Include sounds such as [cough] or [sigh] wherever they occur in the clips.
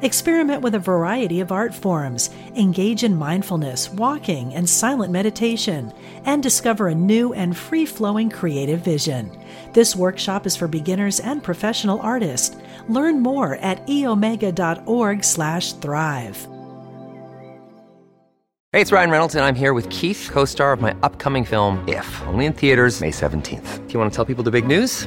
Experiment with a variety of art forms, engage in mindfulness, walking, and silent meditation, and discover a new and free flowing creative vision. This workshop is for beginners and professional artists. Learn more at eomega.org/slash thrive. Hey, it's Ryan Reynolds, and I'm here with Keith, co star of my upcoming film, If, only in theaters, May 17th. Do you want to tell people the big news?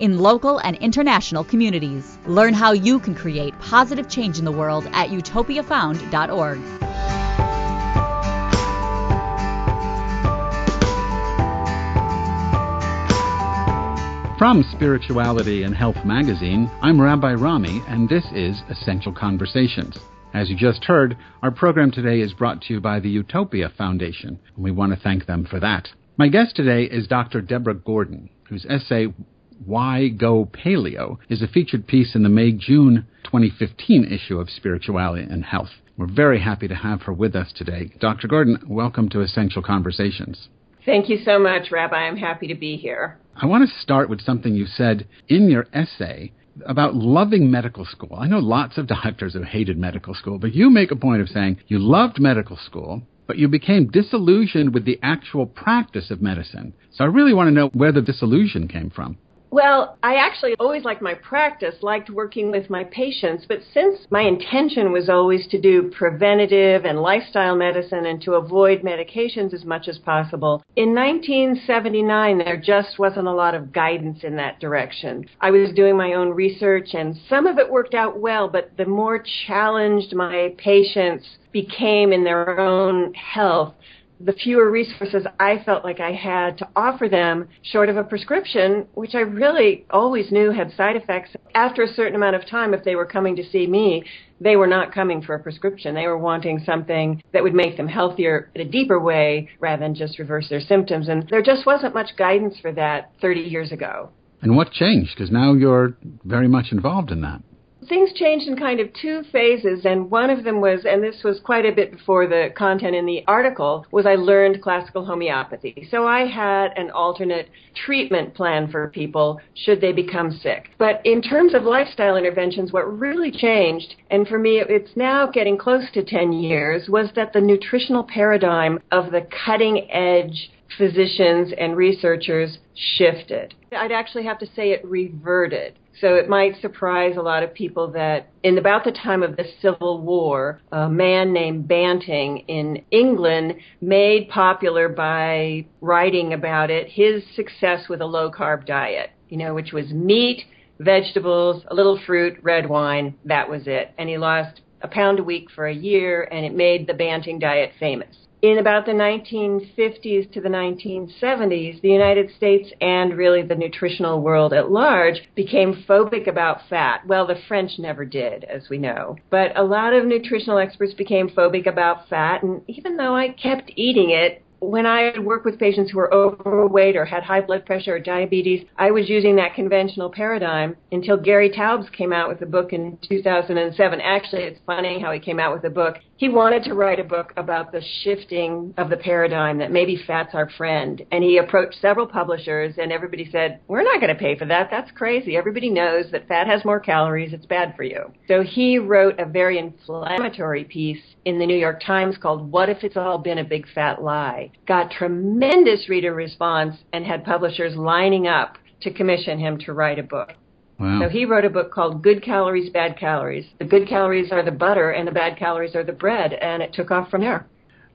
in local and international communities. Learn how you can create positive change in the world at utopiafound.org. From Spirituality and Health magazine, I'm Rabbi Rami, and this is Essential Conversations. As you just heard, our program today is brought to you by the Utopia Foundation, and we want to thank them for that. My guest today is Dr. Deborah Gordon, whose essay, Why Go Paleo, is a featured piece in the May June 2015 issue of Spirituality and Health. We're very happy to have her with us today. Dr. Gordon, welcome to Essential Conversations. Thank you so much, Rabbi. I'm happy to be here. I want to start with something you said in your essay about loving medical school. I know lots of doctors have hated medical school, but you make a point of saying you loved medical school, but you became disillusioned with the actual practice of medicine. So I really want to know where the disillusion came from. Well, I actually always liked my practice, liked working with my patients, but since my intention was always to do preventative and lifestyle medicine and to avoid medications as much as possible, in 1979 there just wasn't a lot of guidance in that direction. I was doing my own research and some of it worked out well, but the more challenged my patients became in their own health, the fewer resources I felt like I had to offer them short of a prescription, which I really always knew had side effects. After a certain amount of time, if they were coming to see me, they were not coming for a prescription. They were wanting something that would make them healthier in a deeper way rather than just reverse their symptoms. And there just wasn't much guidance for that 30 years ago. And what changed? Because now you're very much involved in that things changed in kind of two phases, and one of them was, and this was quite a bit before the content in the article, was I learned classical homeopathy. So I had an alternate treatment plan for people should they become sick. But in terms of lifestyle interventions, what really changed, and for me it's now getting close to 10 years, was that the nutritional paradigm of the cutting edge physicians and researchers shifted. I'd actually have to say it reverted. So it might surprise a lot of people that in about the time of the Civil War, a man named Banting in England made popular by writing about it his success with a low carb diet, you know, which was meat, vegetables, a little fruit, red wine, that was it. And he lost a pound a week for a year and it made the Banting diet famous in about the 1950s to the 1970s, the United States and really the nutritional world at large became phobic about fat. Well, the French never did, as we know. But a lot of nutritional experts became phobic about fat, and even though I kept eating it, when I would work with patients who were overweight or had high blood pressure or diabetes, I was using that conventional paradigm until Gary Taubes came out with a book in 2007. Actually, it's funny how he came out with a book. He wanted to write a book about the shifting of the paradigm that maybe fat's our friend. And he approached several publishers and everybody said, we're not going to pay for that. That's crazy. Everybody knows that fat has more calories. It's bad for you. So he wrote a very inflammatory piece in the New York Times called What If It's All Been a Big Fat Lie? got tremendous reader response and had publishers lining up to commission him to write a book. Wow. So he wrote a book called Good Calories, Bad Calories. The good calories are the butter and the bad calories are the bread, and it took off from there.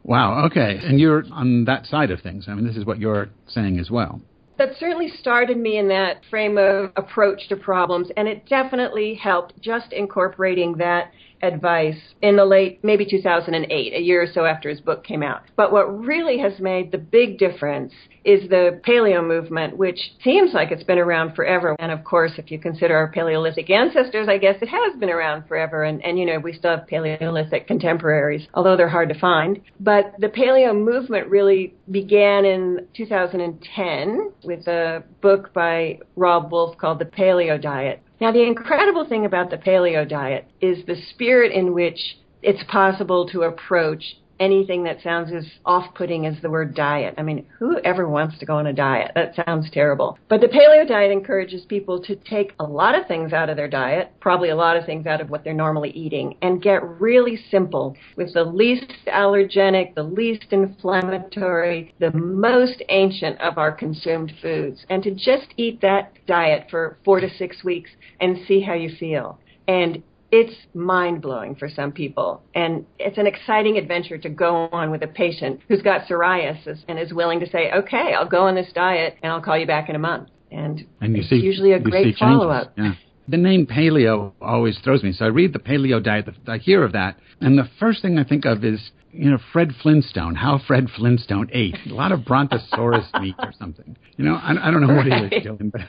Wow, okay. And you're on that side of things. I mean, this is what you're saying as well. that certainly started me in that frame of approach to problems, and it definitely helped just incorporating that advice in the late, maybe 2008, a year or so after his book came out. But what really has made the big difference is the paleo movement, which seems like it's been around forever. And of course, if you consider our Paleolithic ancestors, I guess it has been around forever. And, and you know, we still have Paleolithic contemporaries, although they're hard to find. But the paleo movement really began in 2010 with a book by Robb Wolf called The Paleo Diet. Now, the incredible thing about the paleo diet is the spirit in which it's possible to approach anything that sounds as off putting as the word diet. I mean, who ever wants to go on a diet? That sounds terrible. But the paleo diet encourages people to take a lot of things out of their diet, probably a lot of things out of what they're normally eating, and get really simple with the least allergenic, the least inflammatory, the most ancient of our consumed foods, and to just eat that diet for four to six weeks and see how you feel. And it's mind blowing for some people. And it's an exciting adventure to go on with a patient who's got psoriasis and is willing to say, okay, I'll go on this diet and I'll call you back in a month. And, and you it's see, usually a great follow up. Yeah. The name paleo always throws me. So I read the paleo diet, I hear of that, and the first thing I think of is, you know, Fred Flintstone, how Fred Flintstone ate. A lot of brontosaurus [laughs] meat or something. You know, I, I don't know what he was doing, but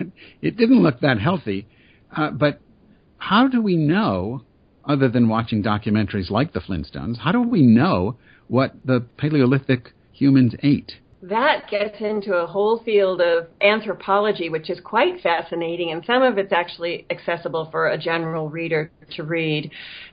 it didn't look that healthy. Uh, but how do we know, other than watching documentaries like the Flintstones, how do we know what the Paleolithic humans ate? That gets into a whole field of anthropology, which is quite fascinating, and some of it's actually accessible for a general reader to read.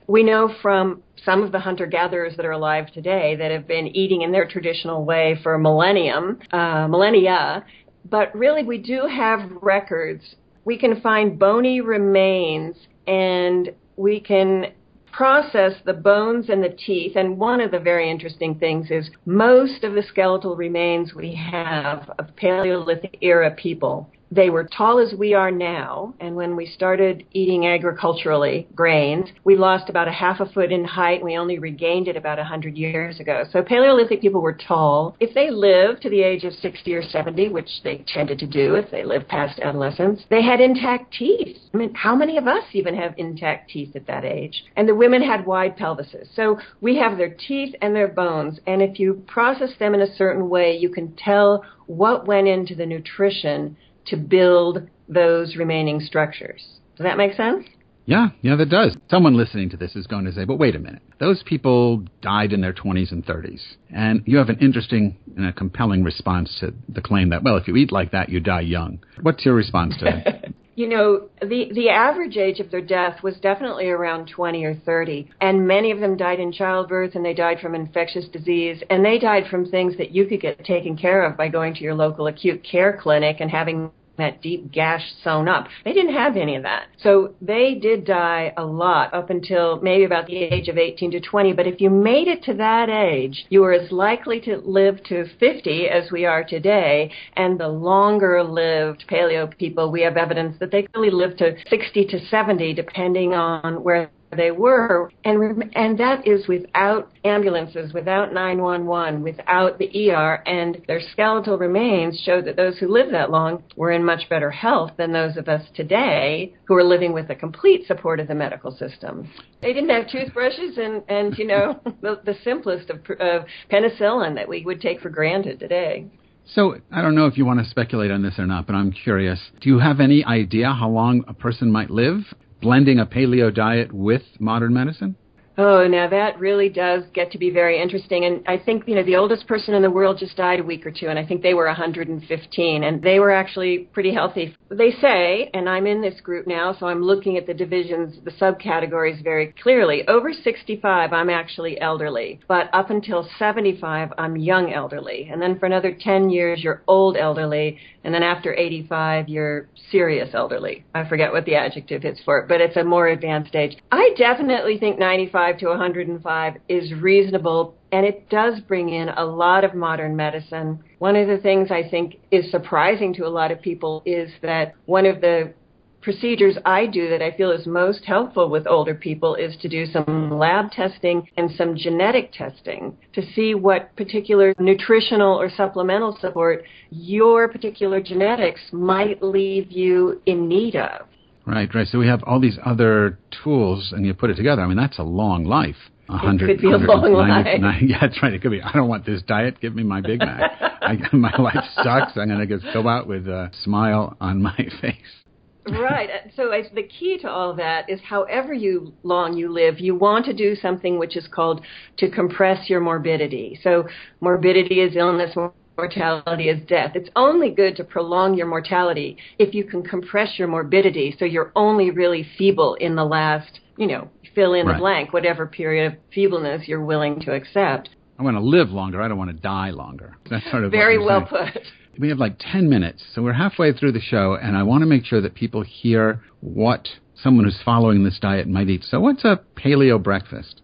We know from some of the hunter gatherers that are alive today that have been eating in their traditional way for millennium, uh, millennia, but really we do have records. We can find bony remains and we can process the bones and the teeth. And one of the very interesting things is most of the skeletal remains we have of Paleolithic era people they were tall as we are now, and when we started eating agriculturally grains, we lost about a half a foot in height. We only regained it about a 100 years ago. So Paleolithic people were tall. If they lived to the age of 60 or 70, which they tended to do if they lived past adolescence, they had intact teeth. I mean, how many of us even have intact teeth at that age? And the women had wide pelvises. So we have their teeth and their bones, and if you process them in a certain way, you can tell what went into the nutrition to build those remaining structures. Does that make sense? Yeah, yeah, that does. Someone listening to this is going to say, but wait a minute. Those people died in their 20s and 30s. And you have an interesting and a compelling response to the claim that, well, if you eat like that, you die young. What's your response to that? [laughs] you know, the, the average age of their death was definitely around 20 or 30. And many of them died in childbirth and they died from infectious disease. And they died from things that you could get taken care of by going to your local acute care clinic and having that deep gash sewn up. They didn't have any of that. So they did die a lot up until maybe about the age of 18 to 20. But if you made it to that age, you were as likely to live to 50 as we are today. And the longer lived paleo people, we have evidence that they really lived to 60 to 70, depending on where they were, and and that is without ambulances, without 911, without the ER, and their skeletal remains show that those who lived that long were in much better health than those of us today who are living with the complete support of the medical system. They didn't have toothbrushes and and you know [laughs] the, the simplest of, of penicillin that we would take for granted today. So I don't know if you want to speculate on this or not, but I'm curious. Do you have any idea how long a person might live? Blending a paleo diet with modern medicine? Oh, now that really does get to be very interesting. And I think, you know, the oldest person in the world just died a week or two, and I think they were 115, and they were actually pretty healthy. They say, and I'm in this group now, so I'm looking at the divisions, the subcategories very clearly. Over 65, I'm actually elderly, but up until 75, I'm young elderly. And then for another 10 years, you're old elderly, and then after 85, you're serious elderly. I forget what the adjective is for it, but it's a more advanced age. I definitely think 95 to 105 is reasonable and it does bring in a lot of modern medicine. One of the things I think is surprising to a lot of people is that one of the procedures I do that I feel is most helpful with older people is to do some lab testing and some genetic testing to see what particular nutritional or supplemental support your particular genetics might leave you in need of. Right, right. So we have all these other tools, and you put it together. I mean, that's a long life. A hundred, it could be a long life. [laughs] yeah, that's right. It could be. I don't want this diet. Give me my Big Mac. [laughs] I, [laughs] my life sucks. I'm going to go out with a smile on my face. right. So I, the key to all that is however you long you live, you want to do something which is called to compress your morbidity. So morbidity is illness, mortality is death. It's only good to prolong your mortality if you can compress your morbidity so you're only really feeble in the last, you know, fill in right. the blank, whatever period of feebleness you're willing to accept. I want to live longer. I don't want to die longer. That's sort of very well saying. put. We have like 10 minutes, so we're halfway through the show, and I want to make sure that people hear what someone who's following this diet might eat. So, what's a paleo breakfast?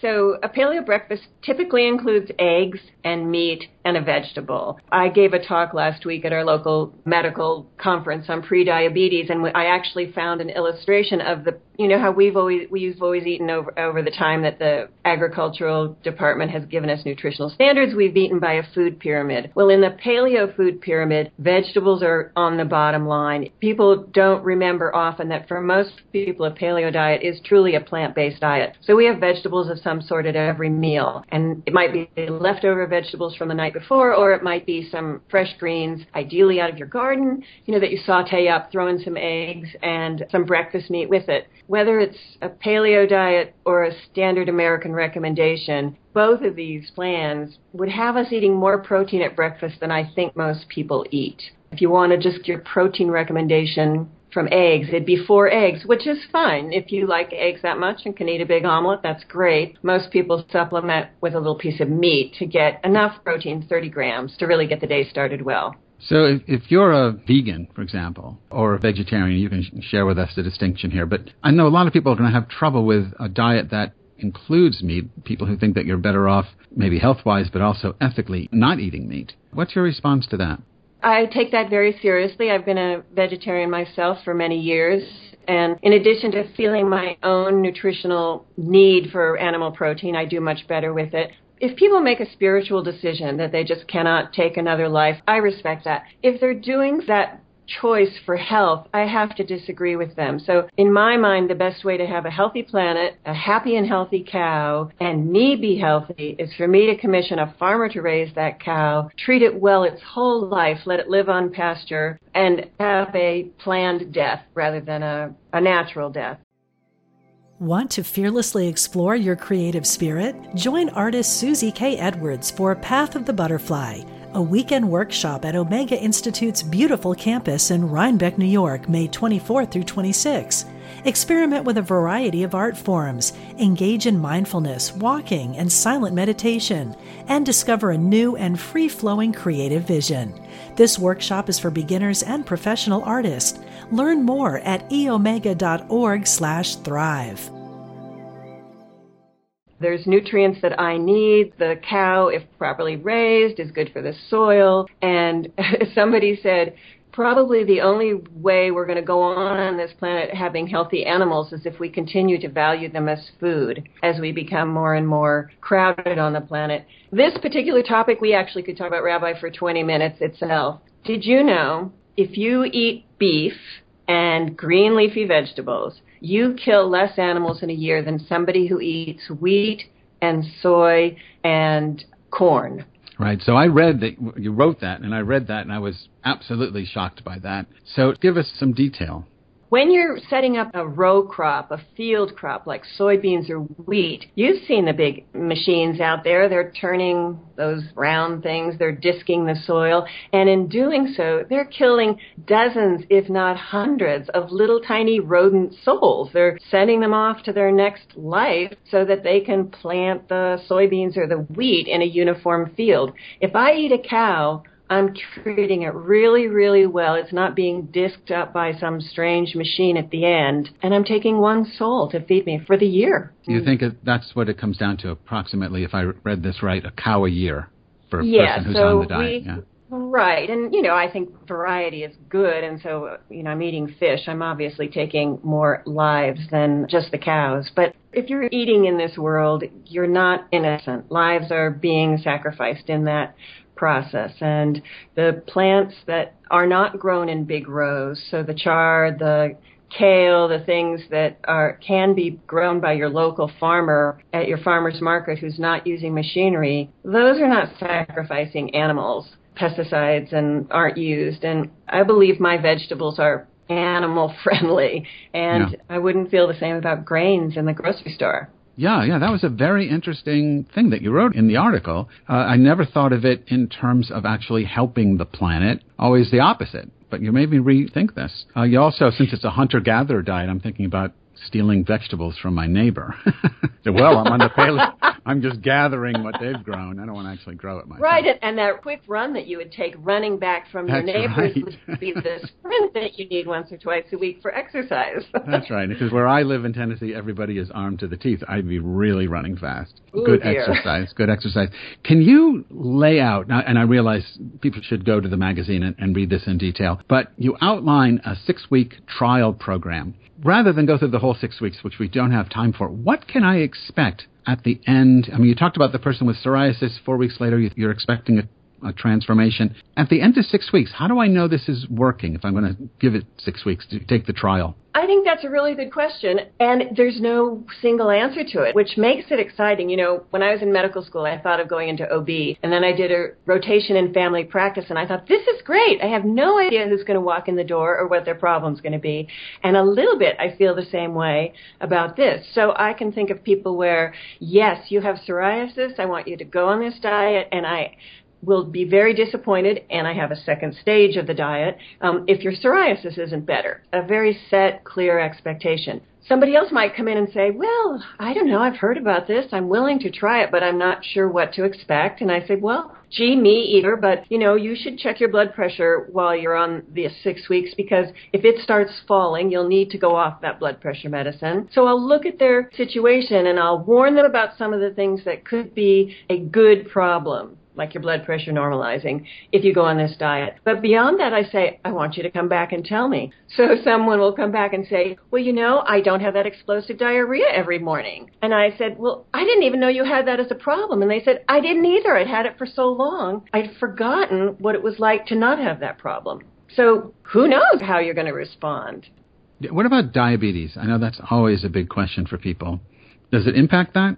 So, a paleo breakfast typically includes eggs and meat and a vegetable. I gave a talk last week at our local medical conference on prediabetes, and I actually found an illustration of the, you know, how we've always we've always eaten over over the time that the agricultural department has given us nutritional standards. We've eaten by a food pyramid. Well, in the paleo food pyramid, vegetables are on the bottom line. People don't remember often that for most people, a paleo diet is truly a plant-based diet. So we have vegetables of some sort at every meal, and it might be leftover vegetables from the night before, or it might be some fresh greens, ideally out of your garden, you know, that you saute up, throw in some eggs and some breakfast meat with it. Whether it's a paleo diet or a standard American recommendation, both of these plans would have us eating more protein at breakfast than I think most people eat. If you want to just your protein recommendation, from eggs. It'd be four eggs, which is fine. If you like eggs that much and can eat a big omelet, that's great. Most people supplement with a little piece of meat to get enough protein, 30 grams, to really get the day started well. So if, if you're a vegan, for example, or a vegetarian, you can sh- share with us the distinction here. But I know a lot of people are going to have trouble with a diet that includes meat, people who think that you're better off maybe health-wise, but also ethically not eating meat. What's your response to that? I take that very seriously. I've been a vegetarian myself for many years. And in addition to feeling my own nutritional need for animal protein, I do much better with it. If people make a spiritual decision that they just cannot take another life, I respect that. If they're doing that choice for health, I have to disagree with them. So, in my mind, the best way to have a healthy planet, a happy and healthy cow, and me be healthy is for me to commission a farmer to raise that cow, treat it well its whole life, let it live on pasture, and have a planned death rather than a, a natural death. Want to fearlessly explore your creative spirit? Join artist Susie K. Edwards for Path of the Butterfly a weekend workshop at Omega Institute's beautiful campus in Rhinebeck, New York, May 24 through 26. Experiment with a variety of art forms, engage in mindfulness, walking, and silent meditation, and discover a new and free flowing creative vision. This workshop is for beginners and professional artists. Learn more at eomega.org/slash thrive. There's nutrients that I need. The cow, if properly raised, is good for the soil. And [laughs] somebody said, probably the only way we're going to go on on this planet having healthy animals is if we continue to value them as food as we become more and more crowded on the planet. This particular topic we actually could talk about, Rabbi, for 20 minutes itself. Did you know if you eat beef and green leafy vegetables, you kill less animals in a year than somebody who eats wheat and soy and corn. Right. So I read that you wrote that, and I read that, and I was absolutely shocked by that. So give us some detail. When you're setting up a row crop, a field crop like soybeans or wheat, you've seen the big machines out there. They're turning those round things, they're disking the soil, and in doing so, they're killing dozens, if not hundreds, of little tiny rodent souls. They're sending them off to their next life so that they can plant the soybeans or the wheat in a uniform field. If I eat a cow, I'm treating it really, really well. It's not being disked up by some strange machine at the end. And I'm taking one soul to feed me for the year. You think that's what it comes down to, approximately, if I read this right, a cow a year for a yeah, person who's so on the diet? We, yeah. Right. And, you know, I think variety is good. And so, you know, I'm eating fish. I'm obviously taking more lives than just the cows. But if you're eating in this world, you're not innocent. Lives are being sacrificed in that process. And the plants that are not grown in big rows, so the chard, the kale, the things that are can be grown by your local farmer at your farmer's market who's not using machinery, those are not sacrificing animals. Pesticides and aren't used. And I believe my vegetables are animal [laughs] friendly and Yeah. I wouldn't feel the same about grains in the grocery store. Yeah, yeah, that was a very interesting thing that you wrote in the article. Uh, I never thought of it in terms of actually helping the planet, always the opposite. But you made me rethink this. Uh, you also, since it's a hunter gatherer diet, I'm thinking about stealing vegetables from my neighbor. [laughs] Well, I'm on the paleo. [laughs] I'm just gathering what they've grown. I don't want to actually grow it myself. Right, and, that quick run that you would take running back from your That's neighbors right. would be the [laughs] sprint that you need once or twice a week for exercise. That's right. Because where I live in Tennessee, everybody is armed to the teeth. I'd be really running fast. Ooh, good dear. exercise. Good exercise. Can you lay out, now, and I realize people should go to the magazine and, and read this in detail, but you outline a six week trial program. Rather than go through the whole six weeks, which we don't have time for, what can I expect at the end? I mean, you talked about the person with psoriasis. Four weeks later, you- you're expecting a a transformation. At the end of six weeks, how do I know this is working if I'm going to give it six weeks to take the trial? I think that's a really good question, and there's no single answer to it, which makes it exciting. You know, when I was in medical school, I thought of going into OB, and then I did a rotation in family practice, and I thought, this is great. I have no idea who's going to walk in the door or what their problem's going to be. And a little bit, I feel the same way about this. So I can think of people where, yes, you have psoriasis. I want you to go on this diet, and I will be very disappointed, and I have a second stage of the diet um, if your psoriasis isn't better. A very set, clear expectation. Somebody else might come in and say, Well, I don't know, I've heard about this. I'm willing to try it, but I'm not sure what to expect. And I say, Well, gee, me either, but you know, you should check your blood pressure while you're on the six weeks because if it starts falling, you'll need to go off that blood pressure medicine. So I'll look at their situation and I'll warn them about some of the things that could be a good problem like your blood pressure normalizing if you go on this diet. But beyond that, I say, I want you to come back and tell me. So [laughs] someone will come back and say, well, you know, I don't have that explosive diarrhea every morning. And I said, well, I didn't even know you had that as a problem. And they said, I didn't either. I'd had it for so long. I'd forgotten what it was like to not have that problem. So who knows how you're going to respond? What about diabetes? I know that's always a big question for people. Does it impact that?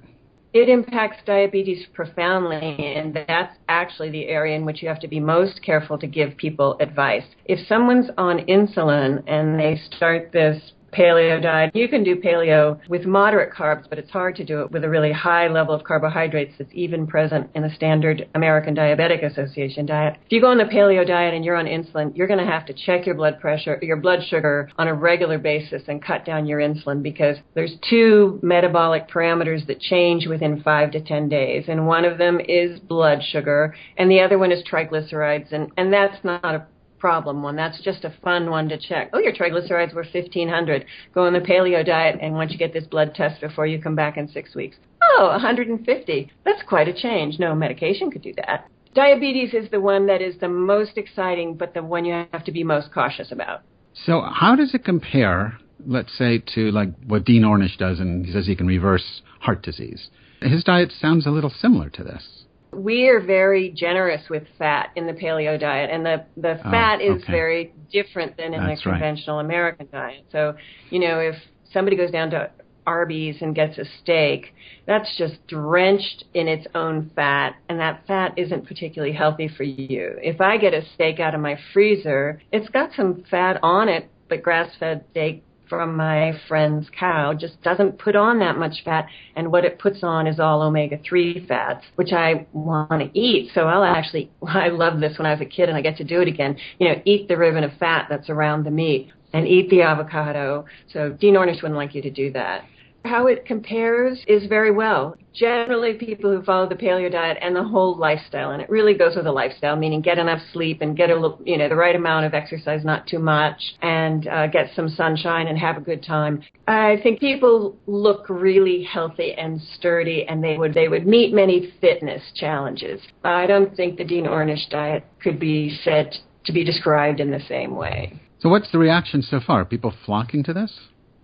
It impacts diabetes profoundly, and that's actually the area in which you have to be most careful to give people advice. If someone's on insulin and they start this paleo diet, you can do paleo with moderate carbs, but it's hard to do it with a really high level of carbohydrates that's even present in the standard American Diabetic Association diet. If you go on the paleo diet and you're on insulin, you're going to have to check your blood pressure, your blood sugar on a regular basis and cut down your insulin because there's two metabolic parameters that change within five to 10 days. And one of them is blood sugar and the other one is triglycerides. And, and that's not a problem one. That's just a fun one to check. Oh, your triglycerides were 1500. Go on the paleo diet, and once you get this blood test before you come back in six weeks, oh, 150. That's quite a change. No medication could do that. Diabetes is the one that is the most exciting, but the one you have to be most cautious about. So, how does it compare, let's say, to like what Dean Ornish does, and he says he can reverse heart disease? His diet sounds a little similar to this. We are very generous with fat in the paleo diet, and the, the Oh, fat is very different than in That's the right. conventional American diet. So, you know, if somebody goes down to Arby's and gets a steak, that's just drenched in its own fat, and that fat isn't particularly healthy for you. If I get a steak out of my freezer, it's got some fat on it, but grass fed steak from my friend's cow just doesn't put on that much fat and what it puts on is all omega 3 fats which I want to eat. So I'll actually [laughs] I love this when I was a kid and I get to do it again. You know eat the ribbon of fat that's around the meat and eat the avocado. So Dean Ornish wouldn't like you to do that How it compares is very well. Generally, people who follow the paleo diet and the whole lifestyle, and it really goes with the lifestyle, meaning get enough sleep and get a little, you know, the right amount of exercise, not too much, and uh, get some sunshine and have a good time. I think people look really healthy and sturdy, and they would they would meet many fitness challenges. I don't think the Dean Ornish diet could be said to be described in the same way. So, what's the reaction so far? Are People flocking to this?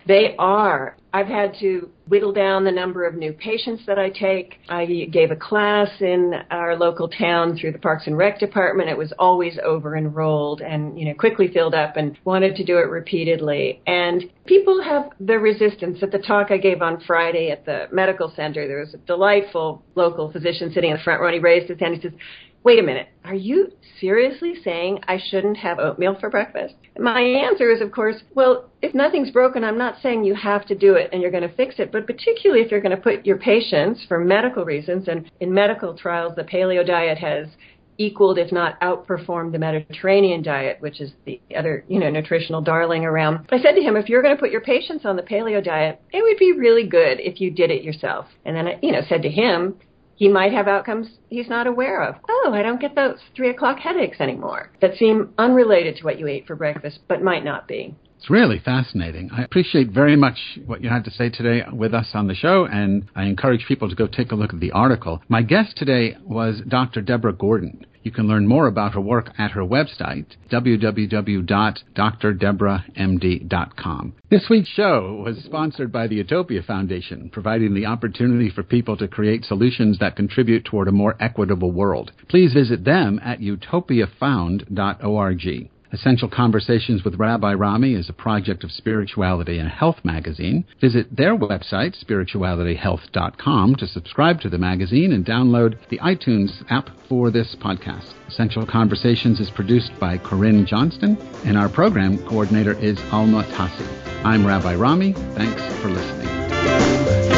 They are. I've had to whittle down the number of new patients that I take. I gave a class in our local town through the Parks and Rec department. It was always over enrolled and, you know, quickly filled up and wanted to do it repeatedly. And people have the resistance. At the talk I gave on Friday at the medical center, there was a delightful local physician sitting in the front row and he raised his hand. He says, wait a minute, are you seriously saying I shouldn't have oatmeal for breakfast? My answer is, of course, well, if nothing's broken, I'm not saying you have to do it and you're going to fix it, but particularly if you're going to put your patients, for medical reasons, and in medical trials, the paleo diet has equaled, if not outperformed, the Mediterranean diet, which is the other, you know, nutritional darling around. But I said to him, if you're going to put your patients on the paleo diet, it would be really good if you did it yourself. And then I, you know, said to him, he might have outcomes he's not aware of. Oh, I don't get those three o'clock headaches anymore that seem unrelated to what you ate for breakfast, but might not be. It's really fascinating. I appreciate very much what you had to say today with us on the show, and I encourage people to go take a look at the article. My guest today was Dr. Deborah Gordon. You can learn more about her work at her website, www.drdeborahmd.com. This week's show was sponsored by the Utopia Foundation, providing the opportunity for people to create solutions that contribute toward a more equitable world. Please visit them at utopiafound.org. Essential Conversations with Rabbi Rami is a project of Spirituality and Health magazine. Visit their website, spiritualityhealth.com, to subscribe to the magazine and download the iTunes app for this podcast. Essential Conversations is produced by Corinne Johnston, and our program coordinator is Alma Tassi. I'm Rabbi Rami. Thanks for listening.